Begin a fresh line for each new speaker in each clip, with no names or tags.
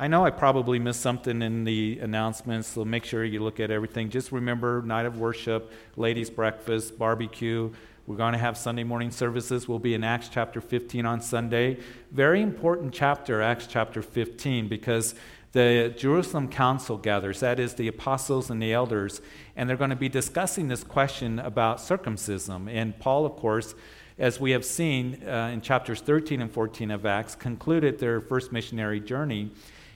I know I probably missed something in the announcements, so make sure you look at everything. Just remember night of worship, ladies' breakfast, barbecue. We're going to have Sunday morning services. We'll be in Acts chapter 15 on Sunday. Very important chapter, Acts chapter 15, because the Jerusalem Council gathers, that is, the apostles and the elders, and they're going to be discussing this question about circumcision. And Paul, of course, as we have seen uh, in chapters 13 and 14 of Acts, concluded their first missionary journey.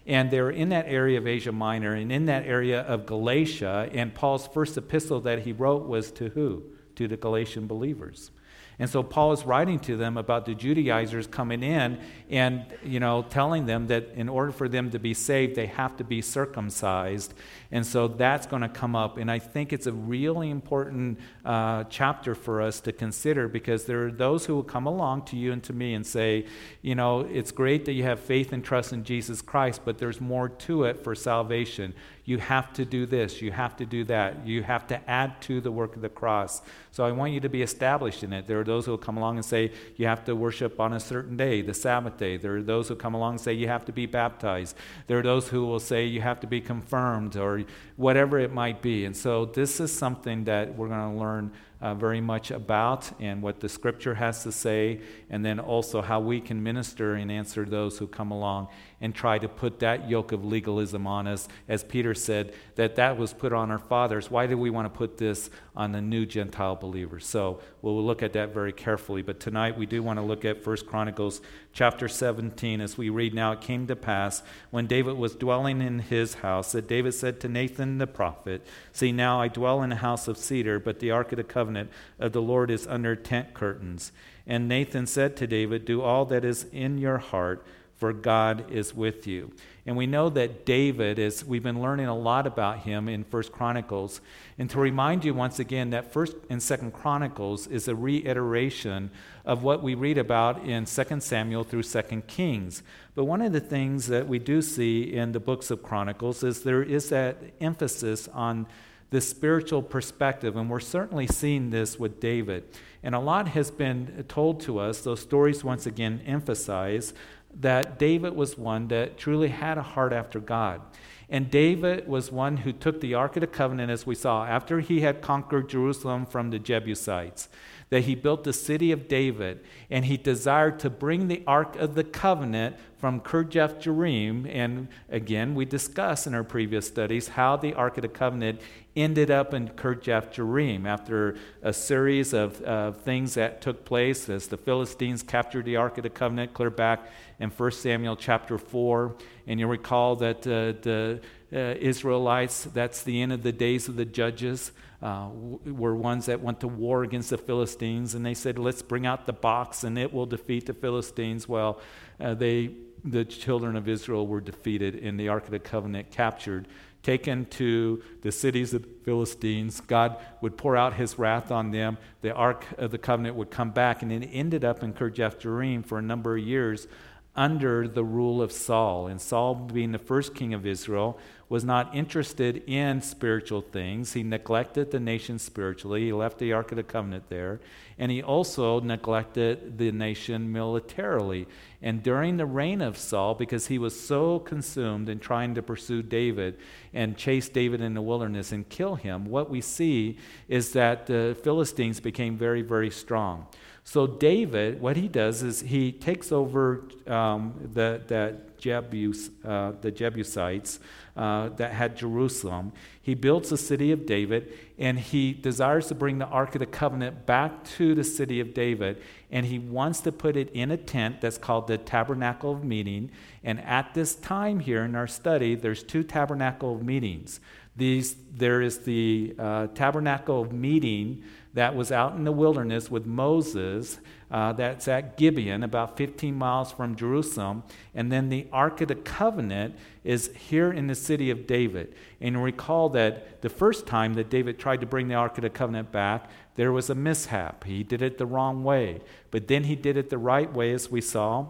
And they were in that area of Asia Minor and in that area of Galatia. And Paul's first epistle that he wrote was to who? To the Galatian believers. And so Paul is writing to them about the Judaizers coming in and, you know, telling them that in order for them to be saved, they have to be circumcised. And so that's going to come up. And I think it's a really important uh, chapter for us to consider because there are those who will come along to you and to me and say, you know, it's great that you have faith and trust in Jesus Christ, but there's more to it for salvation. You have to do this, you have to do that, you have to add to the work of the cross. So I want you to be established in it. There are those who will come along and say you have to worship on a certain day, the Sabbath day. There are those who come along and say you have to be baptized. There are those who will say you have to be confirmed or whatever it might be. And so this is something that we're going to learn uh, very much about and what the scripture has to say, and then also how we can minister and answer those who come along and try to put that yoke of legalism on us. As Peter said, that that was put on our fathers. Why do we want to put this on the new Gentile believers? So we'll look at that very carefully. But tonight we do want to look at 1 Chronicles chapter 17 as we read now it came to pass when David was dwelling in his house that David said to Nathan the prophet, See now I dwell in a house of cedar, but the ark of the covenant of the Lord is under tent curtains. And Nathan said to David, Do all that is in your heart for God is with you. And we know that David is, we've been learning a lot about him in First Chronicles. And to remind you once again that First and Second Chronicles is a reiteration of what we read about in Second Samuel through Second Kings. But one of the things that we do see in the books of Chronicles is there is that emphasis on the spiritual perspective, and we're certainly seeing this with David. And a lot has been told to us, those stories once again emphasize that David was one that truly had a heart after God. And David was one who took the Ark of the Covenant, as we saw, after he had conquered Jerusalem from the Jebusites, that he built the city of David, and he desired to bring the Ark of the Covenant from Kirjath Jearim. And again, we discussed in our previous studies how the Ark of the Covenant ended up in Kirjath Jearim after a series of uh, things that took place as the Philistines captured the Ark of the Covenant, clear back in 1 Samuel chapter 4. And you recall that uh, the uh, Israelites, that's the end of the days of the judges, uh, were ones that went to war against the Philistines. And they said, let's bring out the box and it will defeat the Philistines. Well, uh, they, the children of Israel were defeated and the Ark of the Covenant captured taken to the cities of the Philistines. God would pour out his wrath on them. The Ark of the Covenant would come back, and it ended up in Kirjath for a number of years under the rule of Saul. And Saul, being the first king of Israel, was not interested in spiritual things. He neglected the nation spiritually. He left the Ark of the Covenant there. And he also neglected the nation militarily. And during the reign of Saul, because he was so consumed in trying to pursue David and chase David in the wilderness and kill him, what we see is that the Philistines became very, very strong. So David, what he does is he takes over um, the, the, Jebus, uh, the Jebusites uh, that had Jerusalem. He builds the city of David, and he desires to bring the Ark of the Covenant back to the city of David. And he wants to put it in a tent that's called the Tabernacle of Meeting. And at this time here in our study, there's two tabernacle meetings. These, there is the uh, tabernacle of meeting that was out in the wilderness with Moses. Uh, that's at Gibeon, about 15 miles from Jerusalem. And then the Ark of the Covenant is here in the city of David. And recall that the first time that David tried to bring the Ark of the Covenant back, there was a mishap. He did it the wrong way. But then he did it the right way, as we saw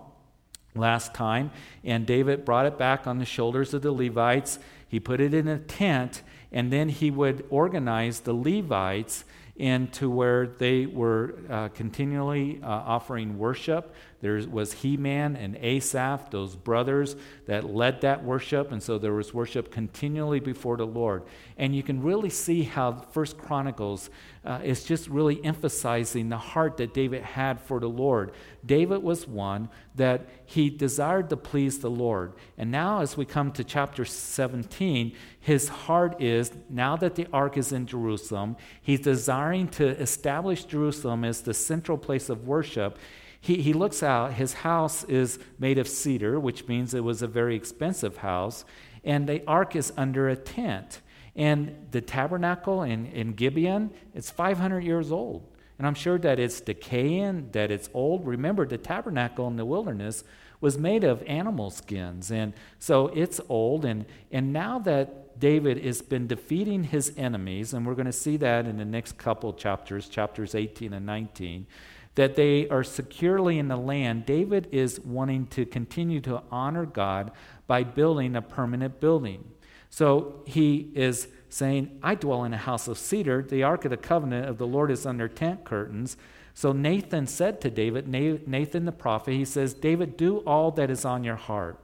last time. And David brought it back on the shoulders of the Levites. He put it in a tent, and then he would organize the Levites into where they were uh, continually uh, offering worship. There was Heman and Asaph, those brothers that led that worship, and so there was worship continually before the Lord. And you can really see how First Chronicles uh, is just really emphasizing the heart that David had for the Lord. David was one that he desired to please the Lord. And now, as we come to chapter 17, his heart is now that the ark is in Jerusalem, he's desiring to establish Jerusalem as the central place of worship he, he looks out, his house is made of cedar, which means it was a very expensive house, and the ark is under a tent. And the tabernacle in, in Gibeon, it's 500 years old. And I'm sure that it's decaying, that it's old. Remember, the tabernacle in the wilderness was made of animal skins. And so it's old. And, and now that David has been defeating his enemies, and we're going to see that in the next couple chapters, chapters 18 and 19, that they are securely in the land, David is wanting to continue to honor God by building a permanent building. So he is saying, I dwell in a house of cedar. The ark of the covenant of the Lord is under tent curtains. So Nathan said to David, Nathan the prophet, he says, David, do all that is on your heart.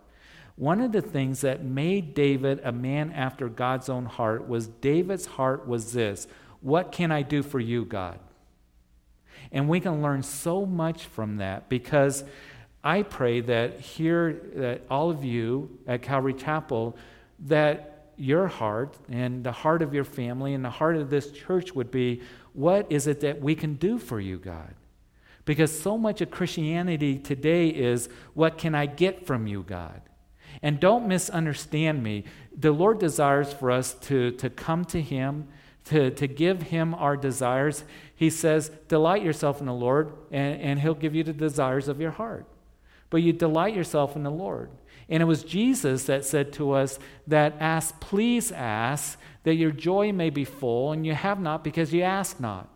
One of the things that made David a man after God's own heart was David's heart was this What can I do for you, God? And we can learn so much from that because I pray that here, that all of you at Calvary Chapel, that your heart and the heart of your family and the heart of this church would be what is it that we can do for you, God? Because so much of Christianity today is what can I get from you, God? And don't misunderstand me. The Lord desires for us to, to come to Him to, to give him our desires. He says, Delight yourself in the Lord, and, and he'll give you the desires of your heart. But you delight yourself in the Lord. And it was Jesus that said to us that ask, please ask, that your joy may be full, and you have not because you ask not.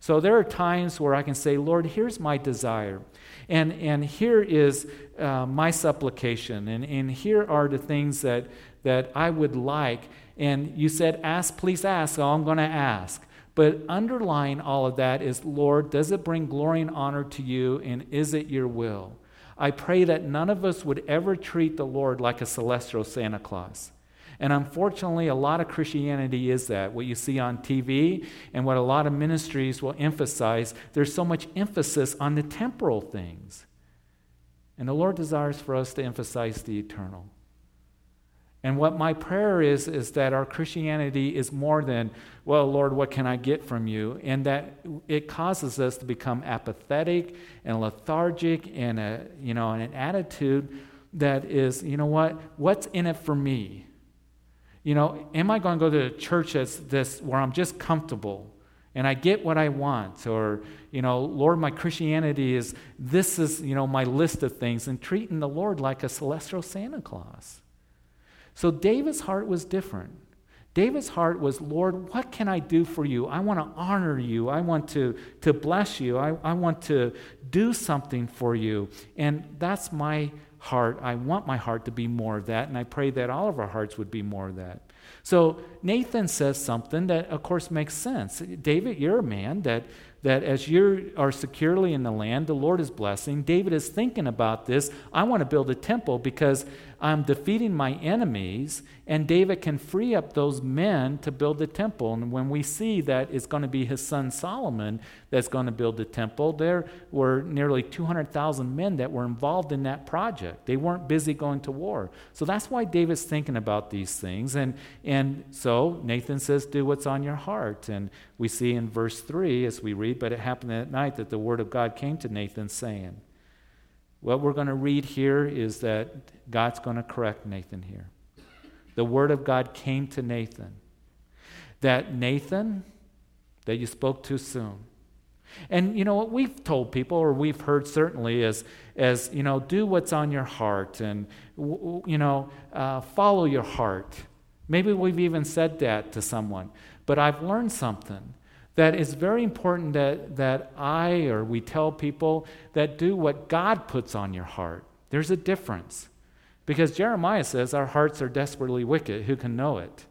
So there are times where I can say, Lord, here's my desire. And, and here is uh, my supplication. And, and here are the things that, that I would like and you said, Ask, please ask. So I'm going to ask. But underlying all of that is, Lord, does it bring glory and honor to you? And is it your will? I pray that none of us would ever treat the Lord like a celestial Santa Claus. And unfortunately, a lot of Christianity is that. What you see on TV and what a lot of ministries will emphasize, there's so much emphasis on the temporal things. And the Lord desires for us to emphasize the eternal. And what my prayer is, is that our Christianity is more than, well, Lord, what can I get from you? And that it causes us to become apathetic and lethargic and a, you know, an attitude that is, you know what, what's in it for me? You know, am I going to go to a church that's this where I'm just comfortable and I get what I want? Or, you know, Lord, my Christianity is this is, you know, my list of things and treating the Lord like a celestial Santa Claus. So David's heart was different. David's heart was, Lord, what can I do for you? I want to honor you. I want to, to bless you. I, I want to do something for you. And that's my heart. I want my heart to be more of that. And I pray that all of our hearts would be more of that. So Nathan says something that, of course, makes sense. David, you're a man that that as you are securely in the land, the Lord is blessing. David is thinking about this. I want to build a temple because I'm defeating my enemies, and David can free up those men to build the temple. And when we see that it's going to be his son Solomon that's going to build the temple, there were nearly 200,000 men that were involved in that project. They weren't busy going to war. So that's why David's thinking about these things. And, and so Nathan says, Do what's on your heart. And we see in verse 3 as we read, But it happened at night that the word of God came to Nathan, saying, what we're going to read here is that God's going to correct Nathan here. The word of God came to Nathan. That Nathan, that you spoke too soon. And you know what we've told people, or we've heard certainly, is as you know, do what's on your heart, and you know, uh, follow your heart. Maybe we've even said that to someone. But I've learned something that it's very important that, that I or we tell people that do what God puts on your heart. There's a difference. Because Jeremiah says our hearts are desperately wicked. Who can know it?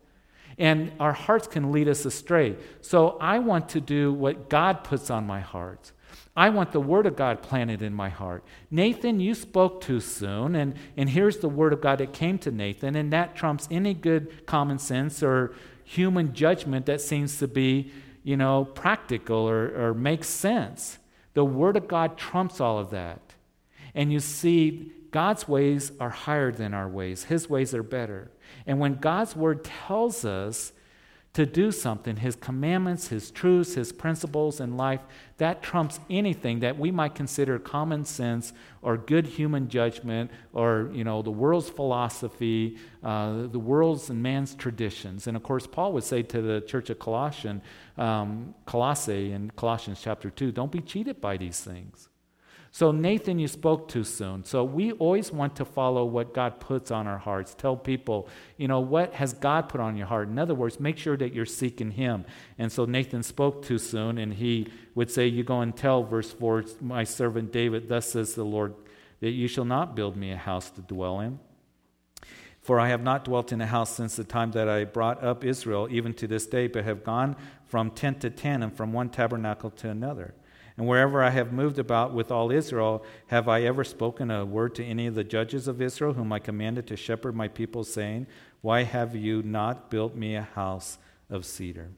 And our hearts can lead us astray. So I want to do what God puts on my heart. I want the Word of God planted in my heart. Nathan, you spoke too soon, and, and here's the Word of God that came to Nathan, and that trumps any good common sense or human judgment that seems to be, you know, practical or, or makes sense. The Word of God trumps all of that. And you see, God's ways are higher than our ways, His ways are better. And when God's Word tells us to do something, His commandments, His truths, His principles in life, that trumps anything that we might consider common sense or good human judgment or, you know, the world's philosophy, uh, the world's and man's traditions. And of course, Paul would say to the church of Colossian, um, Colossae in Colossians chapter 2, don't be cheated by these things. So, Nathan, you spoke too soon. So, we always want to follow what God puts on our hearts. Tell people, you know, what has God put on your heart? In other words, make sure that you're seeking Him. And so, Nathan spoke too soon, and he would say, You go and tell, verse 4, my servant David, thus says the Lord, that you shall not build me a house to dwell in. For I have not dwelt in a house since the time that I brought up Israel, even to this day, but have gone from tent to tent and from one tabernacle to another. And wherever I have moved about with all Israel, have I ever spoken a word to any of the judges of Israel, whom I commanded to shepherd my people, saying, Why have you not built me a house of cedar?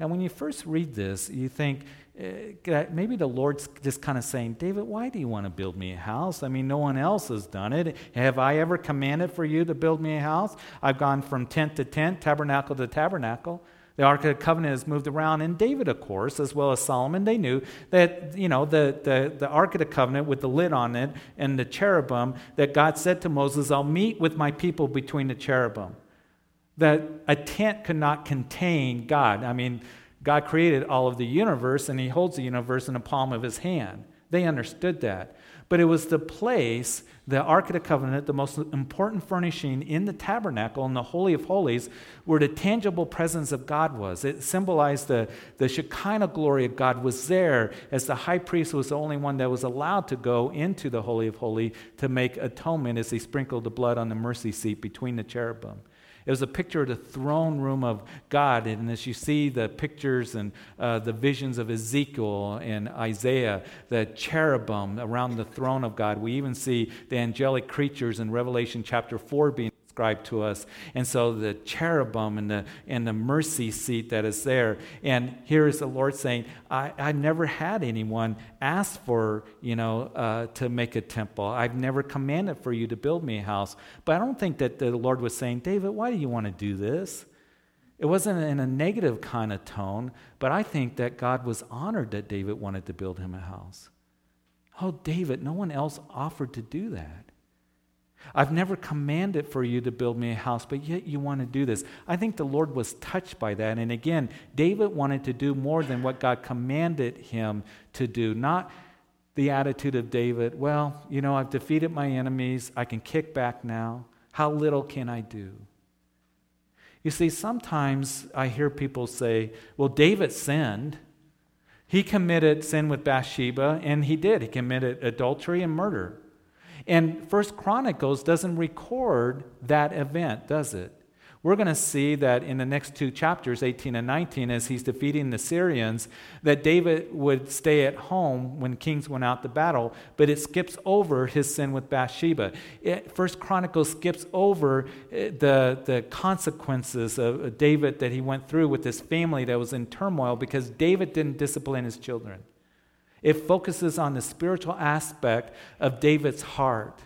Now, when you first read this, you think uh, maybe the Lord's just kind of saying, David, why do you want to build me a house? I mean, no one else has done it. Have I ever commanded for you to build me a house? I've gone from tent to tent, tabernacle to tabernacle. The Ark of the Covenant has moved around, and David, of course, as well as Solomon, they knew that, you know, the, the, the Ark of the Covenant with the lid on it and the cherubim, that God said to Moses, I'll meet with my people between the cherubim. That a tent could not contain God. I mean, God created all of the universe, and he holds the universe in the palm of his hand. They understood that. But it was the place the Ark of the Covenant, the most important furnishing in the tabernacle and the Holy of Holies, where the tangible presence of God was. It symbolized the, the Shekinah glory of God was there, as the high priest was the only one that was allowed to go into the Holy of Holies to make atonement as he sprinkled the blood on the mercy seat between the cherubim. It was a picture of the throne room of God. And as you see the pictures and uh, the visions of Ezekiel and Isaiah, the cherubim around the throne of God, we even see the angelic creatures in Revelation chapter 4 being described to us. And so the cherubim and the, and the mercy seat that is there. And here is the Lord saying, I, I never had anyone ask for, you know, uh, to make a temple. I've never commanded for you to build me a house. But I don't think that the Lord was saying, David, why do you want to do this? It wasn't in a negative kind of tone, but I think that God was honored that David wanted to build him a house. Oh, David, no one else offered to do that. I've never commanded for you to build me a house, but yet you want to do this. I think the Lord was touched by that. And again, David wanted to do more than what God commanded him to do. Not the attitude of David, well, you know, I've defeated my enemies. I can kick back now. How little can I do? You see, sometimes I hear people say, well, David sinned. He committed sin with Bathsheba, and he did. He committed adultery and murder. And First Chronicles doesn't record that event, does it? We're going to see that in the next two chapters, 18 and 19, as he's defeating the Syrians, that David would stay at home when kings went out to battle, but it skips over his sin with Bathsheba. It, First Chronicles skips over eh, the, the consequences of David that he went through with his family that was in turmoil because David didn't discipline his children. It focuses on the spiritual aspect of David's heart.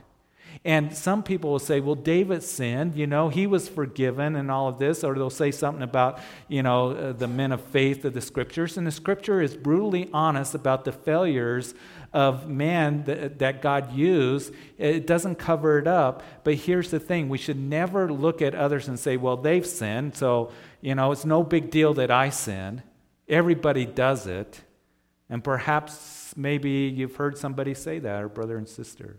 And some people will say, well, David sinned, you know, he was forgiven and all of this. Or they'll say something about, you know, uh, the men of faith of the scriptures. And the scripture is brutally honest about the failures of man that, that God used. It doesn't cover it up. But here's the thing we should never look at others and say, well, they've sinned. So, you know, it's no big deal that I sin. Everybody does it. And perhaps maybe you've heard somebody say that, or brother and sister.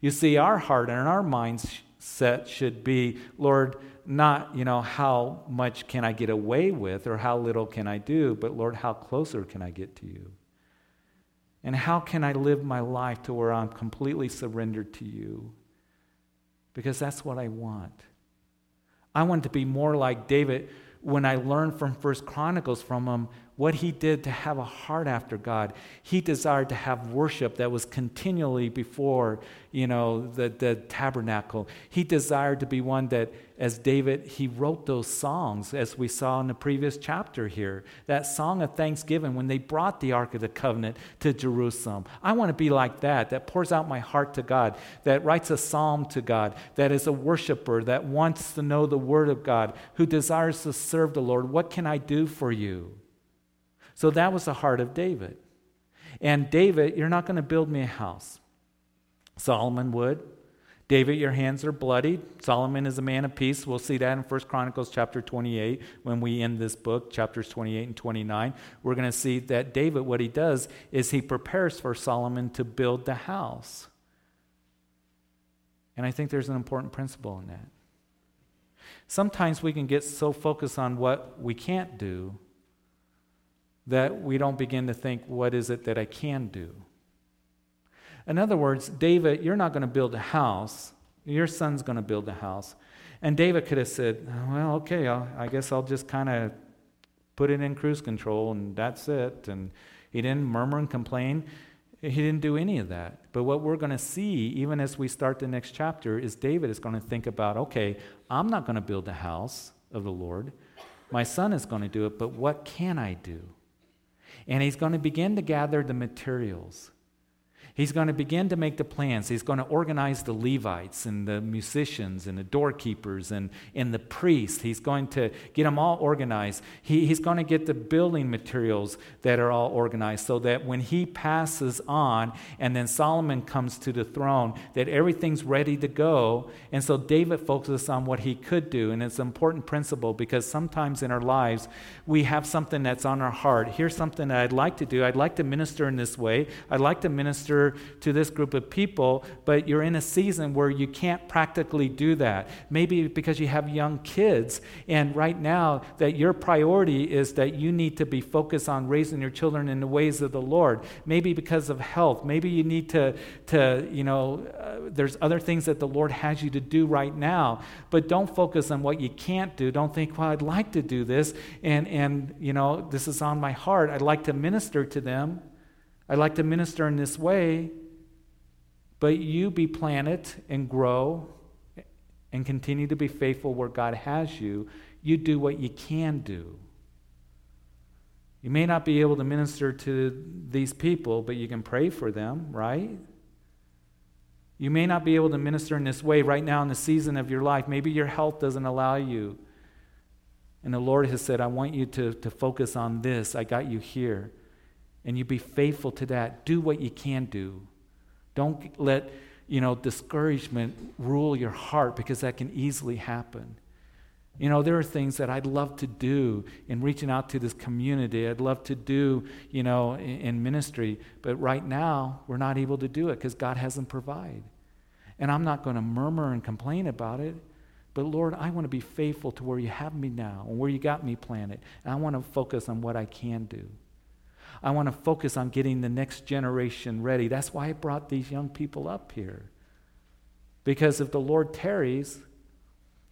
You see, our heart and our mindset should be, Lord, not, you know, how much can I get away with or how little can I do, but Lord, how closer can I get to you? And how can I live my life to where I'm completely surrendered to you? Because that's what I want. I want to be more like David when I learn from First Chronicles from him what he did to have a heart after God. He desired to have worship that was continually before, you know, the, the tabernacle. He desired to be one that, as David, he wrote those songs, as we saw in the previous chapter here. That song of thanksgiving when they brought the Ark of the Covenant to Jerusalem. I want to be like that, that pours out my heart to God, that writes a psalm to God, that is a worshiper, that wants to know the Word of God, who desires to serve the Lord. What can I do for you? So that was the heart of David. And David, you're not going to build me a house. Solomon would. David, your hands are bloodied. Solomon is a man of peace. We'll see that in 1 Chronicles chapter 28 when we end this book, chapters 28 and 29. We're going to see that David, what he does is he prepares for Solomon to build the house. And I think there's an important principle in that. Sometimes we can get so focused on what we can't do that we don't begin to think, what is it that I can do? In other words, David, you're not going to build a house. Your son's going to build a house. And David could have said, well, okay, I'll, i guess I'll just kind of put it in cruise control and that's it. And he didn't murmur and complain. He didn't do any of that. But what we're going to see, even as we start the next chapter, is David is going to think about, okay, I'm not going to build a house of the Lord. My son is going to do it, but what can I do? And he's going to begin to gather the materials. He's going to begin to make the plans. He's going to organize the Levites and the musicians and the doorkeepers and, and the priests. He's going to get them all organized. He, he's going to get the building materials that are all organized so that when he passes on and then Solomon comes to the throne, that everything's ready to go. And so David focuses on what he could do. And it's an important principle because sometimes in our lives we have something that's on our heart. Here's something that I'd like to do. I'd like to minister in this way. I'd like to minister to this group of people, but you're in a season where you can't practically do that. Maybe because you have young kids, and right now that your priority is that you need to be focused on raising your children in the ways of the Lord. Maybe because of health. Maybe you need to, to you know, uh, there's other things that the Lord has you to do right now, but don't focus on what you can't do. Don't think, well, I'd like to do this, and, and you know, this is on my heart. I'd like to minister to them. I'd like to minister in this way, but you be planted and grow and continue to be faithful where God has you. You do what you can do. You may not be able to minister to these people, but you can pray for them, right? You may not be able to minister in this way right now in the season of your life. Maybe your health doesn't allow you. And the Lord has said, I want you to, to focus on this. I got you here and you be faithful to that. Do what you can do. Don't let, you know, discouragement rule your heart because that can easily happen. You know, there are things that I'd love to do in reaching out to this community. I'd love to do, you know, in, in ministry, but right now we're not able to do it because God hasn't provided. And I'm not going to murmur and complain about it. But Lord, I want to be faithful to where you have me now and where you got me planted. And I want to focus on what I can do. I want to focus on getting the next generation ready. That's why I brought these young people up here. Because if the Lord tarries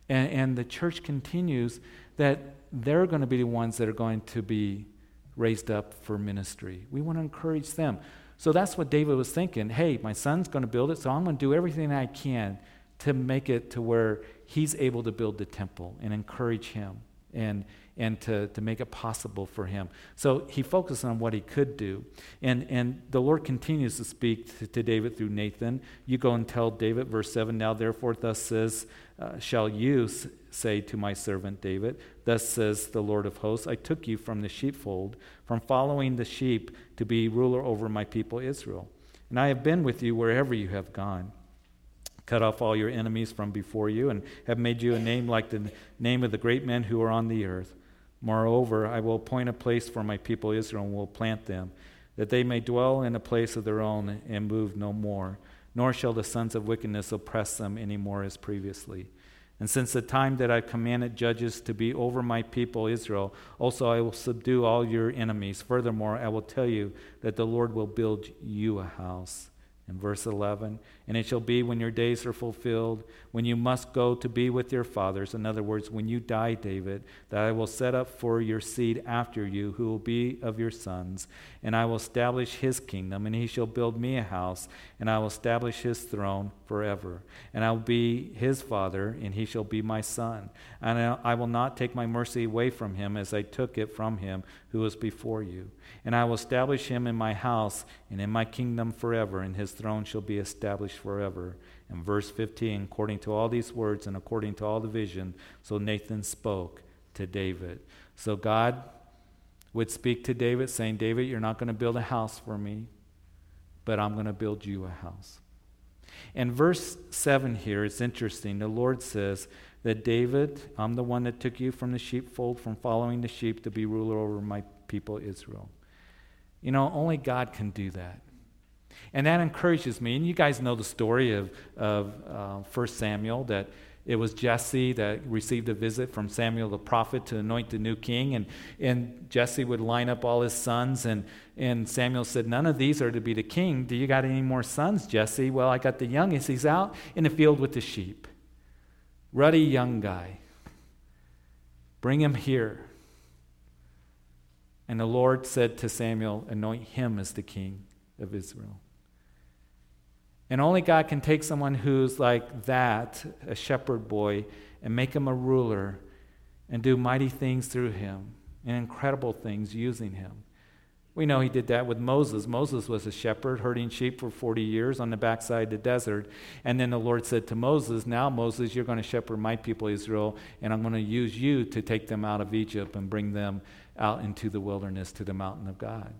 and, and the church continues, that they're going to be the ones that are going to be raised up for ministry. We want to encourage them. So that's what David was thinking. Hey, my son's going to build it, so I'm going to do everything I can to make it to where he's able to build the temple and encourage him and and to, to make it possible for him. So he focused on what he could do. And, and the Lord continues to speak to, to David through Nathan. You go and tell David, verse 7 Now therefore, thus says, uh, shall you say to my servant David, Thus says the Lord of hosts, I took you from the sheepfold, from following the sheep, to be ruler over my people Israel. And I have been with you wherever you have gone cut off all your enemies from before you, and have made you a name like the name of the great men who are on the earth. Moreover, I will appoint a place for my people Israel and will plant them, that they may dwell in a place of their own and move no more, nor shall the sons of wickedness oppress them any more as previously. And since the time that I commanded judges to be over my people Israel, also I will subdue all your enemies. Furthermore, I will tell you that the Lord will build you a house. In verse 11, and it shall be when your days are fulfilled, when you must go to be with your fathers, in other words, when you die, David, that I will set up for your seed after you, who will be of your sons, and I will establish his kingdom, and he shall build me a house, and I will establish his throne forever. And I will be his father, and he shall be my son. And I will not take my mercy away from him as I took it from him who was before you. And I will establish him in my house and in my kingdom forever, and his throne shall be established forever. And verse 15, according to all these words and according to all the vision, so Nathan spoke to David. So God would speak to David, saying, David, you're not going to build a house for me, but I'm going to build you a house. And verse 7 here, it's interesting. The Lord says that David, I'm the one that took you from the sheepfold, from following the sheep, to be ruler over my people Israel. You know, only God can do that. And that encourages me. And you guys know the story of, of uh, 1 Samuel that it was Jesse that received a visit from Samuel the prophet to anoint the new king. And, and Jesse would line up all his sons. And, and Samuel said, None of these are to be the king. Do you got any more sons, Jesse? Well, I got the youngest. He's out in the field with the sheep. Ruddy young guy. Bring him here. And the Lord said to Samuel, Anoint him as the king of Israel. And only God can take someone who's like that, a shepherd boy, and make him a ruler and do mighty things through him and incredible things using him. We know he did that with Moses. Moses was a shepherd herding sheep for 40 years on the backside of the desert. And then the Lord said to Moses, Now, Moses, you're going to shepherd my people Israel, and I'm going to use you to take them out of Egypt and bring them out into the wilderness to the mountain of God.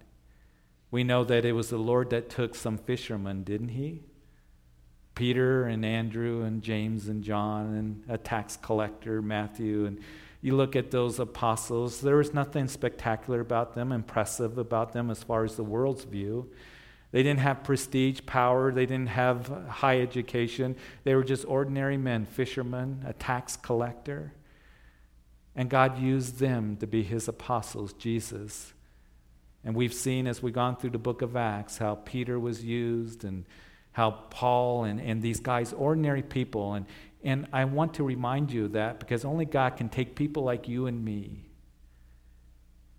We know that it was the Lord that took some fishermen, didn't he? Peter and Andrew and James and John and a tax collector, Matthew. And you look at those apostles, there was nothing spectacular about them, impressive about them as far as the world's view. They didn't have prestige, power, they didn't have high education. They were just ordinary men, fishermen, a tax collector. And God used them to be his apostles, Jesus. And we've seen as we've gone through the book of Acts how Peter was used and how Paul and, and these guys, ordinary people, and, and I want to remind you that because only God can take people like you and me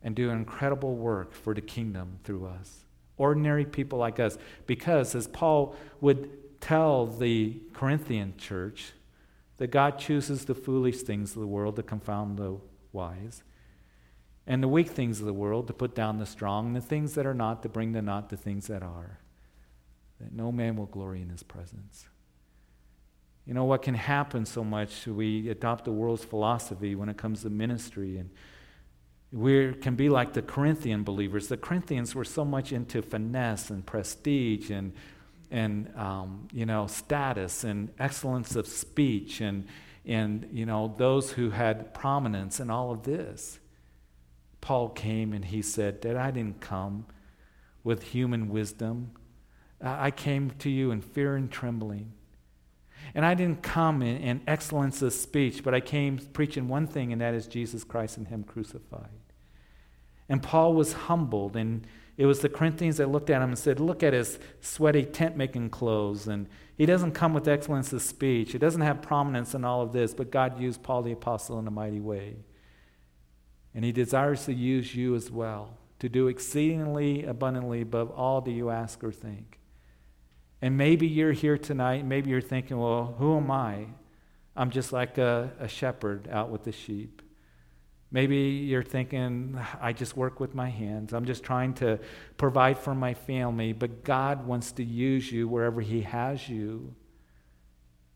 and do incredible work for the kingdom through us. Ordinary people like us. Because, as Paul would tell the Corinthian church, that God chooses the foolish things of the world to confound the wise, and the weak things of the world to put down the strong, and the things that are not to bring to naught the things that are that no man will glory in his presence. You know what can happen so much? We adopt the world's philosophy when it comes to ministry, and we can be like the Corinthian believers. The Corinthians were so much into finesse and prestige and and um, you know status and excellence of speech and and you know those who had prominence and all of this. Paul came and he said that I didn't come with human wisdom. I came to you in fear and trembling. And I didn't come in, in, excellence of speech, but I came preaching one thing, and that is Jesus Christ and Him crucified. And Paul was humbled, and it was the Corinthians that looked at him and said, Look at his sweaty tent making clothes. And he doesn't come with excellence of speech, he doesn't have prominence in all of this, but God used Paul the Apostle in a mighty way. And He desires to use you as well, to do exceedingly abundantly above all that you ask or think. And maybe you're here tonight, maybe you're thinking, well, who am I? I'm just like a, a shepherd out with the sheep. Maybe you're thinking, I just work with my hands. I'm just trying to provide for my family, but God wants to use you wherever He has you.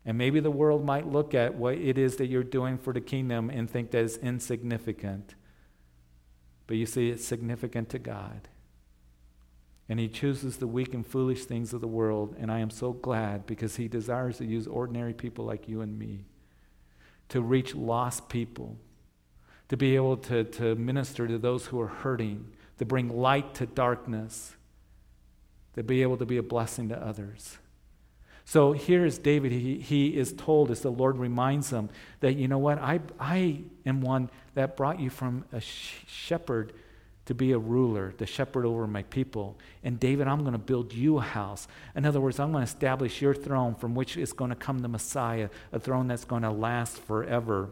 And maybe the world might look at what it is that you're doing for the kingdom and think that it's insignificant. But you see, it's significant to God. And he chooses the weak and foolish things of the world. And I am so glad because he desires to use ordinary people like you and me to reach lost people, to be able to, to minister to those who are hurting, to bring light to darkness, to be able to be a blessing to others. So here is David. He, he is told, as the Lord reminds him, that, you know what? I, I am one that brought you from a sh- shepherd to be a ruler, the shepherd over my people. And David, I'm going to build you a house. In other words, I'm going to establish your throne from which is going to come the Messiah, a throne that's going to last forever.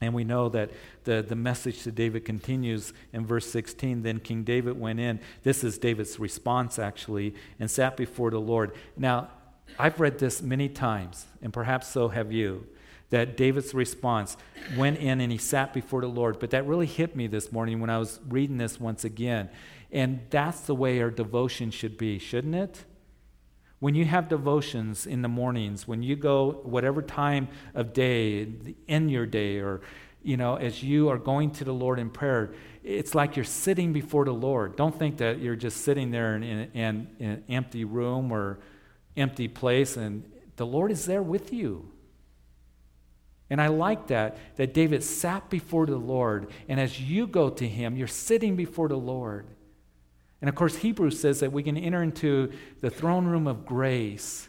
And we know that the, the message to David continues in verse 16. Then King David went in. This is David's response, actually, and sat before the Lord. Now, I've read this many times, and perhaps so have you that David's response went in and he sat before the Lord. But that really hit me this morning when I was reading this once again. And that's the way our devotion should be, shouldn't it? When you have devotions in the mornings, when you go whatever time of day, in your day, or you know, as you are going to the Lord in prayer, it's like you're sitting before the Lord. Don't think that you're just sitting there in, in, in an empty room or empty place, and the Lord is there with you. And I like that, that David sat before the Lord, and as you go to him, you're sitting before the Lord. And of course, Hebrews says that we can enter into the throne room of grace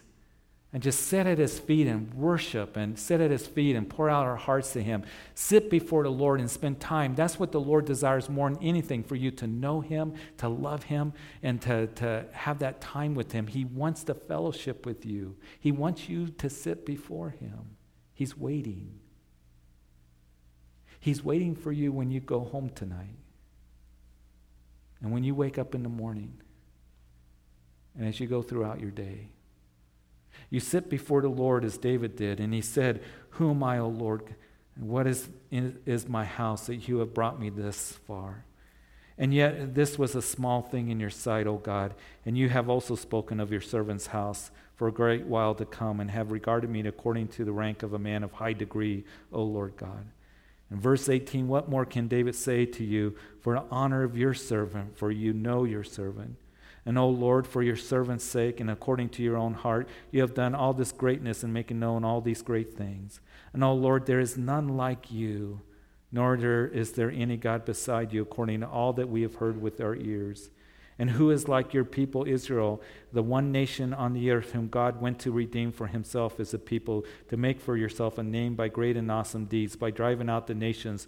and just sit at his feet and worship and sit at his feet and pour out our hearts to him. Sit before the Lord and spend time. That's what the Lord desires more than anything for you to know him, to love him, and to, to have that time with him. He wants the fellowship with you, he wants you to sit before him. He's waiting. He's waiting for you when you go home tonight. And when you wake up in the morning. And as you go throughout your day. You sit before the Lord as David did, and he said, Who am I, O Lord? And what is, is my house that you have brought me this far? And yet, this was a small thing in your sight, O God, and you have also spoken of your servant's house for a great while to come, and have regarded me according to the rank of a man of high degree, O Lord God. In verse 18, what more can David say to you for the honor of your servant, for you know your servant? And, O Lord, for your servant's sake, and according to your own heart, you have done all this greatness in making known all these great things. And, O Lord, there is none like you nor is there any God beside you, according to all that we have heard with our ears. And who is like your people Israel, the one nation on the earth whom God went to redeem for himself as a people, to make for yourself a name by great and awesome deeds, by driving out the nations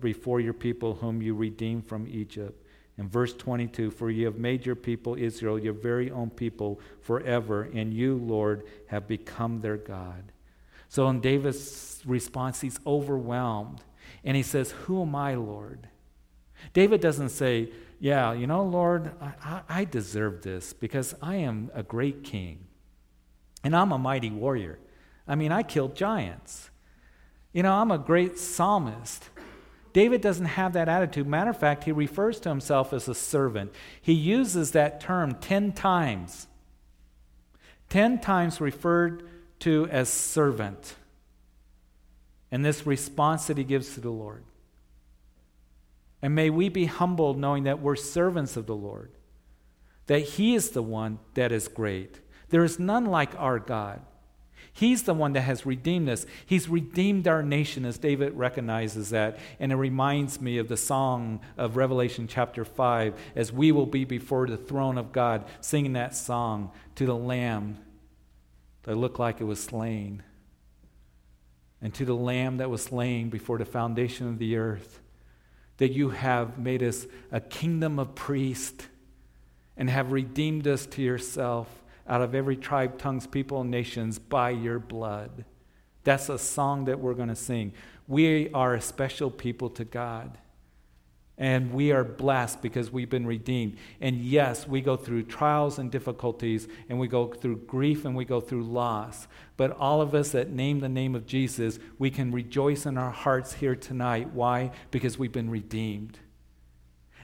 before your people whom you redeemed from Egypt. In verse 22, for you have made your people Israel your very own people forever, and you, Lord, have become their God. So in David's response, he's overwhelmed. And he says, Who am I, Lord? David doesn't say, Yeah, you know, Lord, I, I deserve this because I am a great king and I'm a mighty warrior. I mean, I killed giants. You know, I'm a great psalmist. David doesn't have that attitude. Matter of fact, he refers to himself as a servant. He uses that term 10 times. 10 times referred to as servant and this response that he gives to the Lord. And may we be humbled knowing that we're servants of the Lord, that he is the one that is great. There is none like our God. He's the one that has redeemed us. He's redeemed our nation, as David recognizes that. And it reminds me of the song of Revelation chapter 5, as we will be before the throne of God, singing that song to the Lamb that looked like it was slain and to the Lamb that was slain before the foundation of the earth, that you have made us a kingdom of priests and have redeemed us to yourself out of every tribe, tongues, people, and nations by your blood. That's a song that we're going to sing. We are a special people to God. And we are blessed because we've been redeemed. And yes, we go through trials and difficulties, and we go through grief and we go through loss. But all of us that name the name of Jesus, we can rejoice in our hearts here tonight. Why? Because we've been redeemed.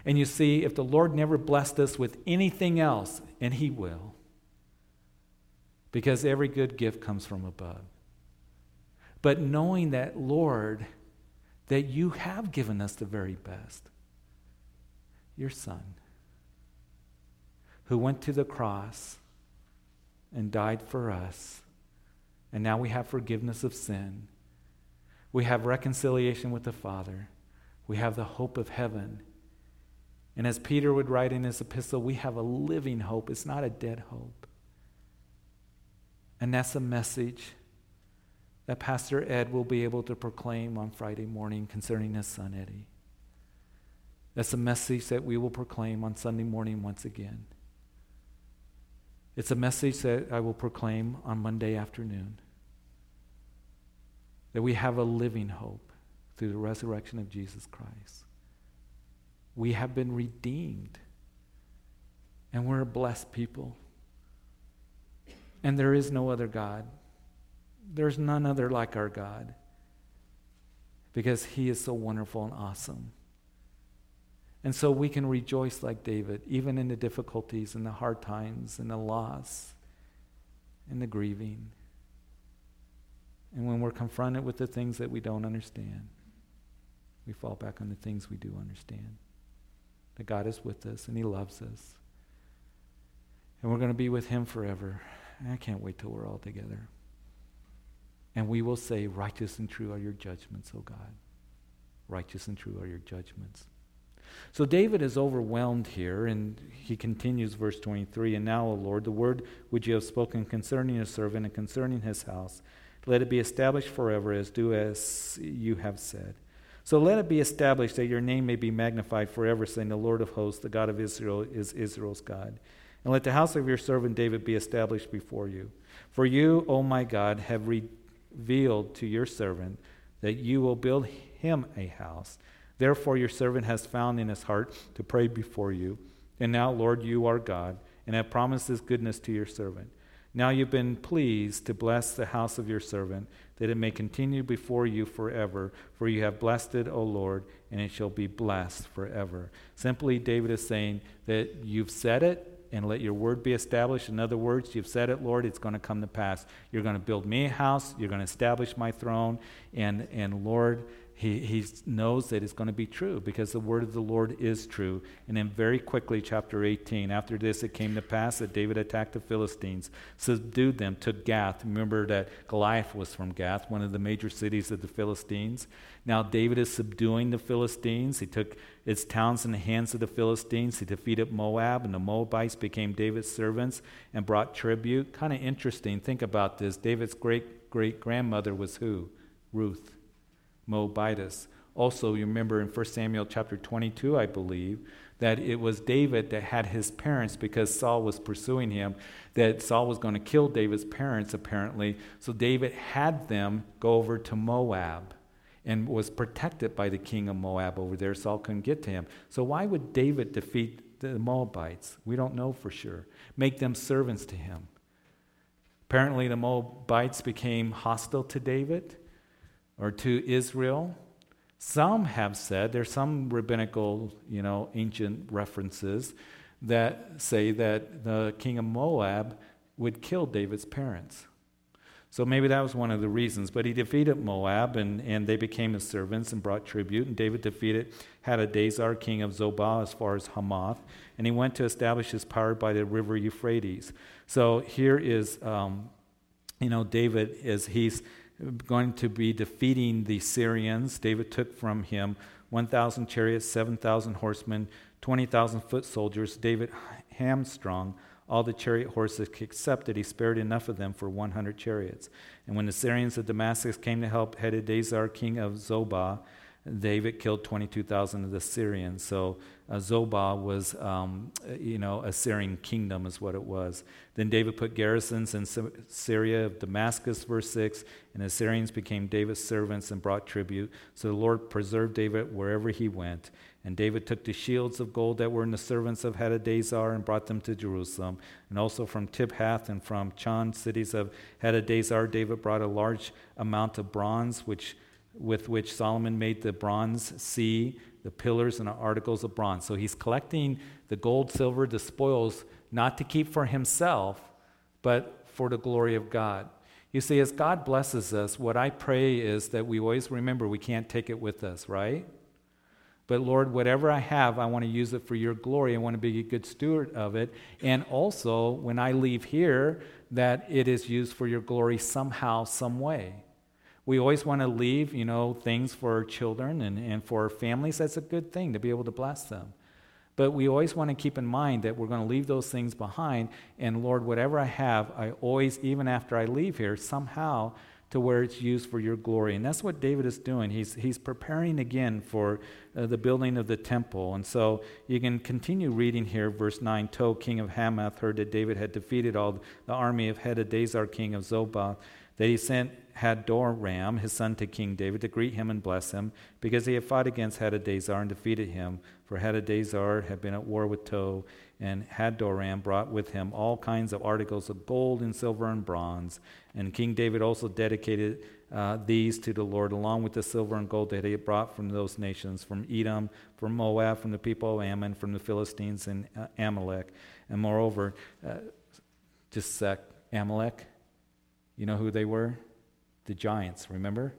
And you see, if the Lord never blessed us with anything else, and He will, because every good gift comes from above. But knowing that, Lord, that you have given us the very best your son, who went to the cross and died for us. And now we have forgiveness of sin. We have reconciliation with the Father. We have the hope of heaven. And as Peter would write in his epistle, we have a living hope. It's not a dead hope. And that's a message that Pastor Ed will be able to proclaim on Friday morning concerning his son Eddie. That's a message that we will proclaim on Sunday morning once again. It's a message that I will proclaim on Monday afternoon. That we have a living hope through the resurrection of Jesus Christ. We have been redeemed. And we're a blessed people. And there is no other God. There's none other like our God. Because he is so wonderful and awesome. And so we can rejoice like David, even in the difficulties and the hard times and the loss and the grieving. And when we're confronted with the things that we don't understand, we fall back on the things we do understand. That God is with us and He loves us. And we're going to be with Him forever. I can't wait till we're all together. And we will say, Righteous and true are your judgments, O God. Righteous and true are your judgments. So David is overwhelmed here, and he continues, verse 23 And now, O Lord, the word which you have spoken concerning your servant and concerning his house, let it be established forever, as do as you have said. So let it be established that your name may be magnified forever, saying, The Lord of hosts, the God of Israel, is Israel's God. And let the house of your servant David be established before you. For you, O my God, have revealed to your servant that you will build him a house Therefore, your servant has found in his heart to pray before you. And now, Lord, you are God, and have promised this goodness to your servant. Now you've been pleased to bless the house of your servant, that it may continue before you forever. For you have blessed it, O Lord, and it shall be blessed forever. Simply, David is saying that you've said it, and let your word be established. In other words, you've said it, Lord, it's going to come to pass. You're going to build me a house, you're going to establish my throne, and, and Lord, he, he knows that it's going to be true because the word of the Lord is true. And then, very quickly, chapter 18, after this, it came to pass that David attacked the Philistines, subdued them, took Gath. Remember that Goliath was from Gath, one of the major cities of the Philistines. Now, David is subduing the Philistines. He took its towns in the hands of the Philistines. He defeated Moab, and the Moabites became David's servants and brought tribute. Kind of interesting. Think about this. David's great great grandmother was who? Ruth. Moabitess. Also, you remember in 1 Samuel chapter 22, I believe, that it was David that had his parents because Saul was pursuing him, that Saul was going to kill David's parents, apparently. So David had them go over to Moab and was protected by the king of Moab over there. Saul couldn't get to him. So why would David defeat the Moabites? We don't know for sure. Make them servants to him. Apparently, the Moabites became hostile to David or to Israel. Some have said, there's some rabbinical, you know, ancient references that say that the king of Moab would kill David's parents. So maybe that was one of the reasons. But he defeated Moab, and, and they became his servants and brought tribute. And David defeated Hadadezer, king of Zobah, as far as Hamath. And he went to establish his power by the river Euphrates. So here is, um, you know, David is he's going to be defeating the Syrians. David took from him 1,000 chariots, 7,000 horsemen, 20,000 foot soldiers. David hamstrung all the chariot horses except that he spared enough of them for 100 chariots. And when the Syrians of Damascus came to help Hadadezer, king of Zobah, David killed 22,000 of the Syrians. So uh, Zobah was, um, you know, a Syrian kingdom, is what it was. Then David put garrisons in Syria of Damascus, verse 6, and the Syrians became David's servants and brought tribute. So the Lord preserved David wherever he went. And David took the shields of gold that were in the servants of Hadadezer and brought them to Jerusalem. And also from Tibhath and from Chun, cities of Hadadezer, David brought a large amount of bronze, which with which Solomon made the bronze sea, the pillars, and the articles of bronze. So he's collecting the gold, silver, the spoils, not to keep for himself, but for the glory of God. You see, as God blesses us, what I pray is that we always remember we can't take it with us, right? But Lord, whatever I have, I want to use it for your glory. I want to be a good steward of it. And also, when I leave here, that it is used for your glory somehow, some way. We always want to leave, you know, things for our children and, and for our families. That's a good thing to be able to bless them. But we always want to keep in mind that we're going to leave those things behind. And Lord, whatever I have, I always, even after I leave here, somehow to where it's used for your glory. And that's what David is doing. He's, he's preparing again for uh, the building of the temple. And so you can continue reading here, verse 9. Tou, king of Hamath, heard that David had defeated all the army of Hadadezer, king of Zobah, that he sent Hadoram, his son, to King David to greet him and bless him, because he had fought against Hadadezer and defeated him. For Hadadezer had been at war with Tou, and Hadoram brought with him all kinds of articles of gold and silver and bronze. And King David also dedicated uh, these to the Lord, along with the silver and gold that he had brought from those nations, from Edom, from Moab, from the people of Ammon, from the Philistines and uh, Amalek. And moreover, uh, just sec, Amalek, you know who they were? The giants, remember?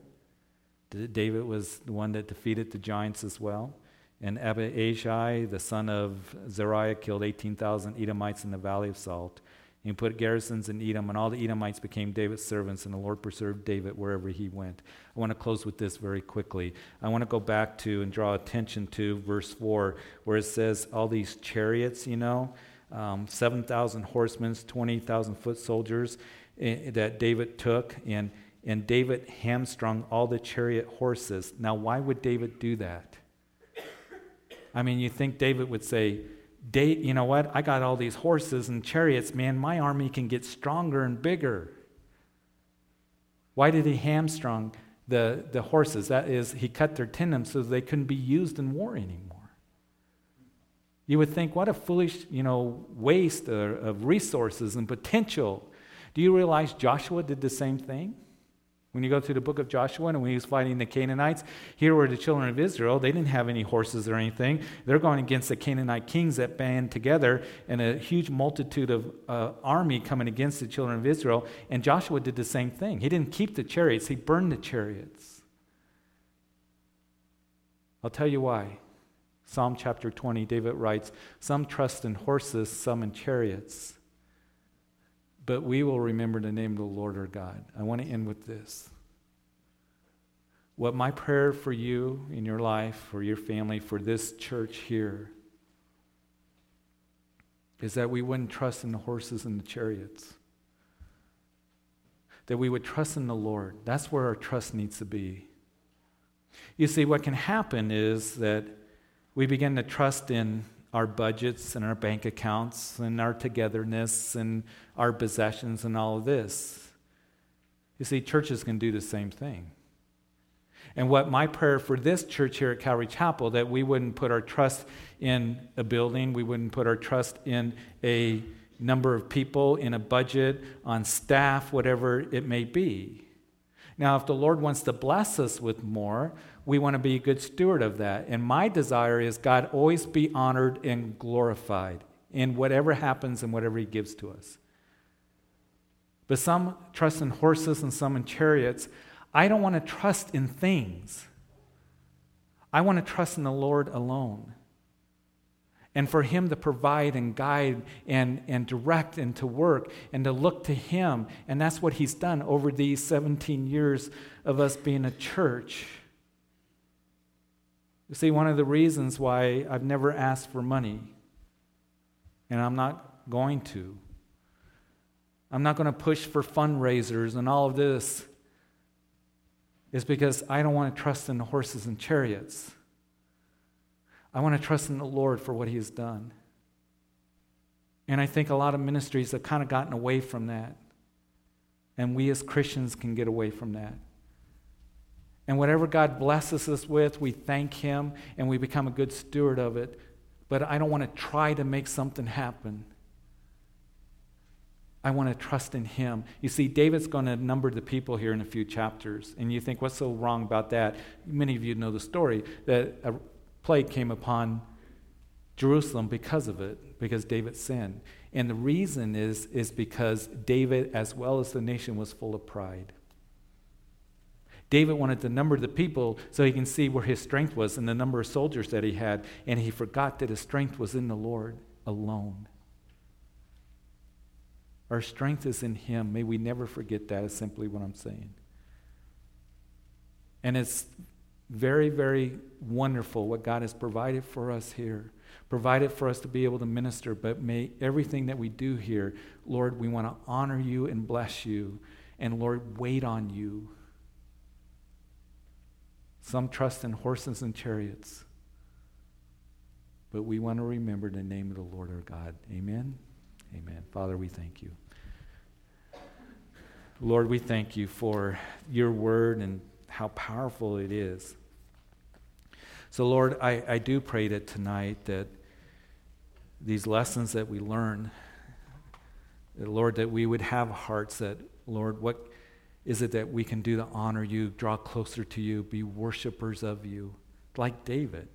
David was the one that defeated the giants as well. And Abishai, the son of Zeruiah, killed 18,000 Edomites in the valley of Salt. He put garrisons in Edom, and all the Edomites became David's servants, and the Lord preserved David wherever he went. I want to close with this very quickly. I want to go back to and draw attention to verse 4, where it says, All these chariots, you know, um, 7,000 horsemen, 20,000 foot soldiers eh, that David took, and, and David hamstrung all the chariot horses. Now, why would David do that? I mean, you think David would say, Date, you know what? I got all these horses and chariots, man. My army can get stronger and bigger. Why did he hamstrung the, the horses? That is, he cut their tendons so they couldn't be used in war anymore. You would think, what a foolish, you know, waste of, of resources and potential. Do you realize Joshua did the same thing? When you go through the book of Joshua and when he was fighting the Canaanites, here were the children of Israel. They didn't have any horses or anything. They're going against the Canaanite kings that band together and a huge multitude of uh, army coming against the children of Israel. And Joshua did the same thing. He didn't keep the chariots, he burned the chariots. I'll tell you why. Psalm chapter 20, David writes, Some trust in horses, some in chariots but we will remember the name of the Lord our God. I want to end with this. What my prayer for you in your life, for your family, for this church here, is that we wouldn't trust in the horses and the chariots. That we would trust in the Lord. That's where our trust needs to be. You see, what can happen is that we begin to trust in our budgets and our bank accounts and our togetherness and our possessions and all of this. You see, churches can do the same thing. And what my prayer for this church here at Calvary Chapel that we wouldn't put our trust in a building, we wouldn't put our trust in a number of people, in a budget, on staff, whatever it may be. Now, if the Lord wants to bless us with more, we want to be a good steward of that. And my desire is God always be honored and glorified in whatever happens and whatever He gives to us. But some trust in horses and some in chariots. I don't want to trust in things. I want to trust in the Lord alone. And for Him to provide and guide and, and direct and to work and to look to Him. And that's what He's done over these 17 years of us being a church. You see, one of the reasons why I've never asked for money, and I'm not going to, I'm not going to push for fundraisers and all of this, is because I don't want to trust in horses and chariots. I want to trust in the Lord for what He has done. And I think a lot of ministries have kind of gotten away from that. And we as Christians can get away from that. And whatever God blesses us with, we thank Him and we become a good steward of it. But I don't want to try to make something happen. I want to trust in Him. You see, David's going to number the people here in a few chapters. And you think, what's so wrong about that? Many of you know the story that a plague came upon Jerusalem because of it, because David sinned. And the reason is, is because David, as well as the nation, was full of pride. David wanted to number the people so he can see where his strength was and the number of soldiers that he had, and he forgot that his strength was in the Lord alone. Our strength is in him. May we never forget that, is simply what I'm saying. And it's very, very wonderful what God has provided for us here. Provided for us to be able to minister, but may everything that we do here, Lord, we want to honor you and bless you And Lord, wait on you. Some trust in horses and chariots. But we want to remember the name of the Lord our God. Amen. Amen. Father, we thank you. Lord, we thank you for your word and how powerful it is. So, Lord, I, I do pray that tonight that these lessons that we learn, Lord, that we would have hearts that, Lord, what is it that we can do to honor you, draw closer to you, be worshipers of you, like David?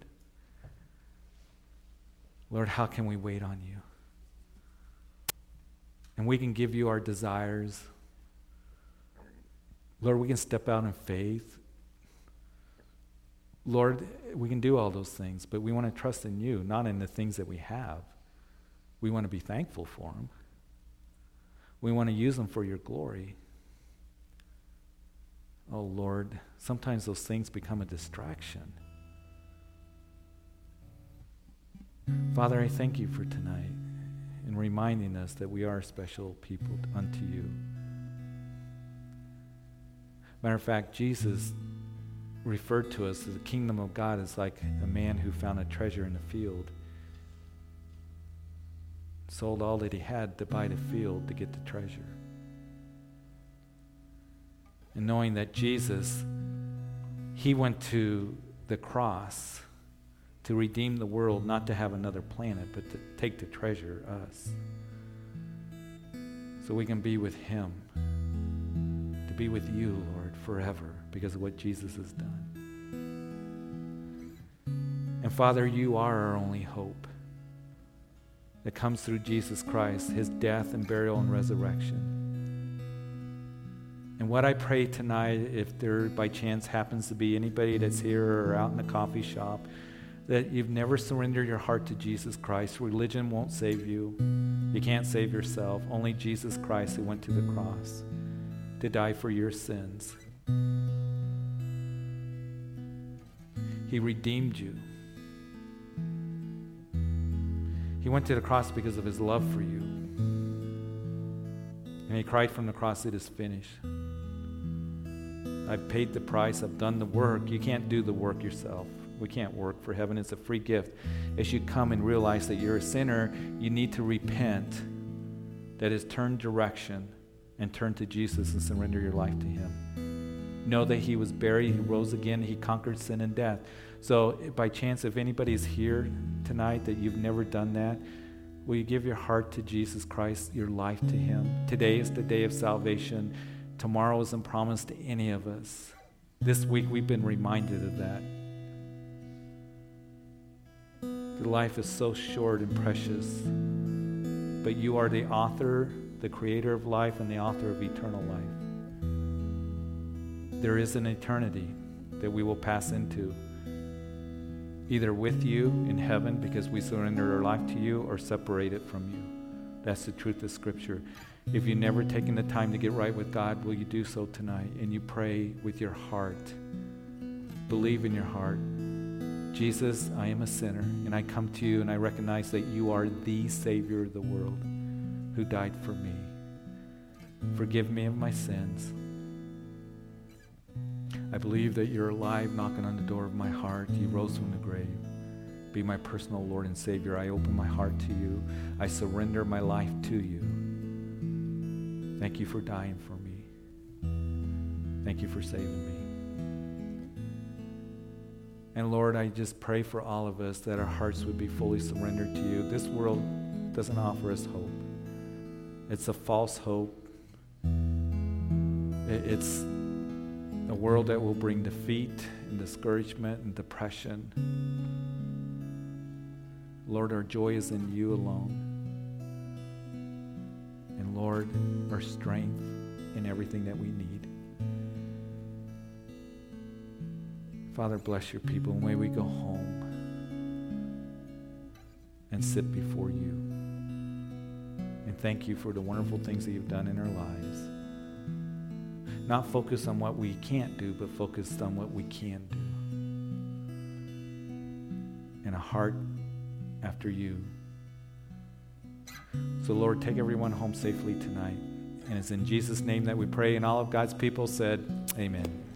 Lord, how can we wait on you? And we can give you our desires. Lord, we can step out in faith. Lord, we can do all those things, but we want to trust in you, not in the things that we have. We want to be thankful for them. We want to use them for your glory. Oh, Lord, sometimes those things become a distraction. Father, I thank you for tonight in reminding us that we are special people unto you. Matter of fact, Jesus referred to us as the kingdom of God as like a man who found a treasure in a field, sold all that he had to buy the field to get the treasure. And knowing that Jesus, he went to the cross to redeem the world, not to have another planet, but to take the treasure, us. So we can be with him, to be with you, Lord, forever because of what Jesus has done. And Father, you are our only hope that comes through Jesus Christ, his death and burial and resurrection. And what I pray tonight, if there by chance happens to be anybody that's here or out in the coffee shop, that you've never surrendered your heart to Jesus Christ. Religion won't save you. You can't save yourself. Only Jesus Christ who went to the cross to die for your sins. He redeemed you. He went to the cross because of his love for you. And he cried from the cross, It is finished. I've paid the price, I've done the work. You can't do the work yourself. We can't work for heaven. It's a free gift. As you come and realize that you're a sinner, you need to repent. That is, turn direction and turn to Jesus and surrender your life to Him. Know that He was buried, He rose again, He conquered sin and death. So, by chance, if anybody's here tonight that you've never done that, will you give your heart to Jesus Christ, your life to Him? Today is the day of salvation. Tomorrow isn't promised to any of us. This week, we've been reminded of that. Your life is so short and precious, but you are the author, the creator of life, and the author of eternal life. There is an eternity that we will pass into, either with you in heaven because we surrender our life to you, or separate it from you. That's the truth of Scripture. If you've never taken the time to get right with God, will you do so tonight? And you pray with your heart. Believe in your heart Jesus, I am a sinner, and I come to you and I recognize that you are the Savior of the world who died for me. Forgive me of my sins. I believe that you're alive, knocking on the door of my heart. You rose from the grave. Be my personal Lord and Savior. I open my heart to you. I surrender my life to you. Thank you for dying for me. Thank you for saving me. And Lord, I just pray for all of us that our hearts would be fully surrendered to you. This world doesn't offer us hope, it's a false hope. It's a world that will bring defeat and discouragement and depression. Lord, our joy is in you alone. Lord, our strength in everything that we need. Father, bless your people. And may we go home and sit before you. And thank you for the wonderful things that you've done in our lives. Not focus on what we can't do, but focused on what we can do. And a heart after you. So, Lord, take everyone home safely tonight. And it's in Jesus' name that we pray. And all of God's people said, Amen.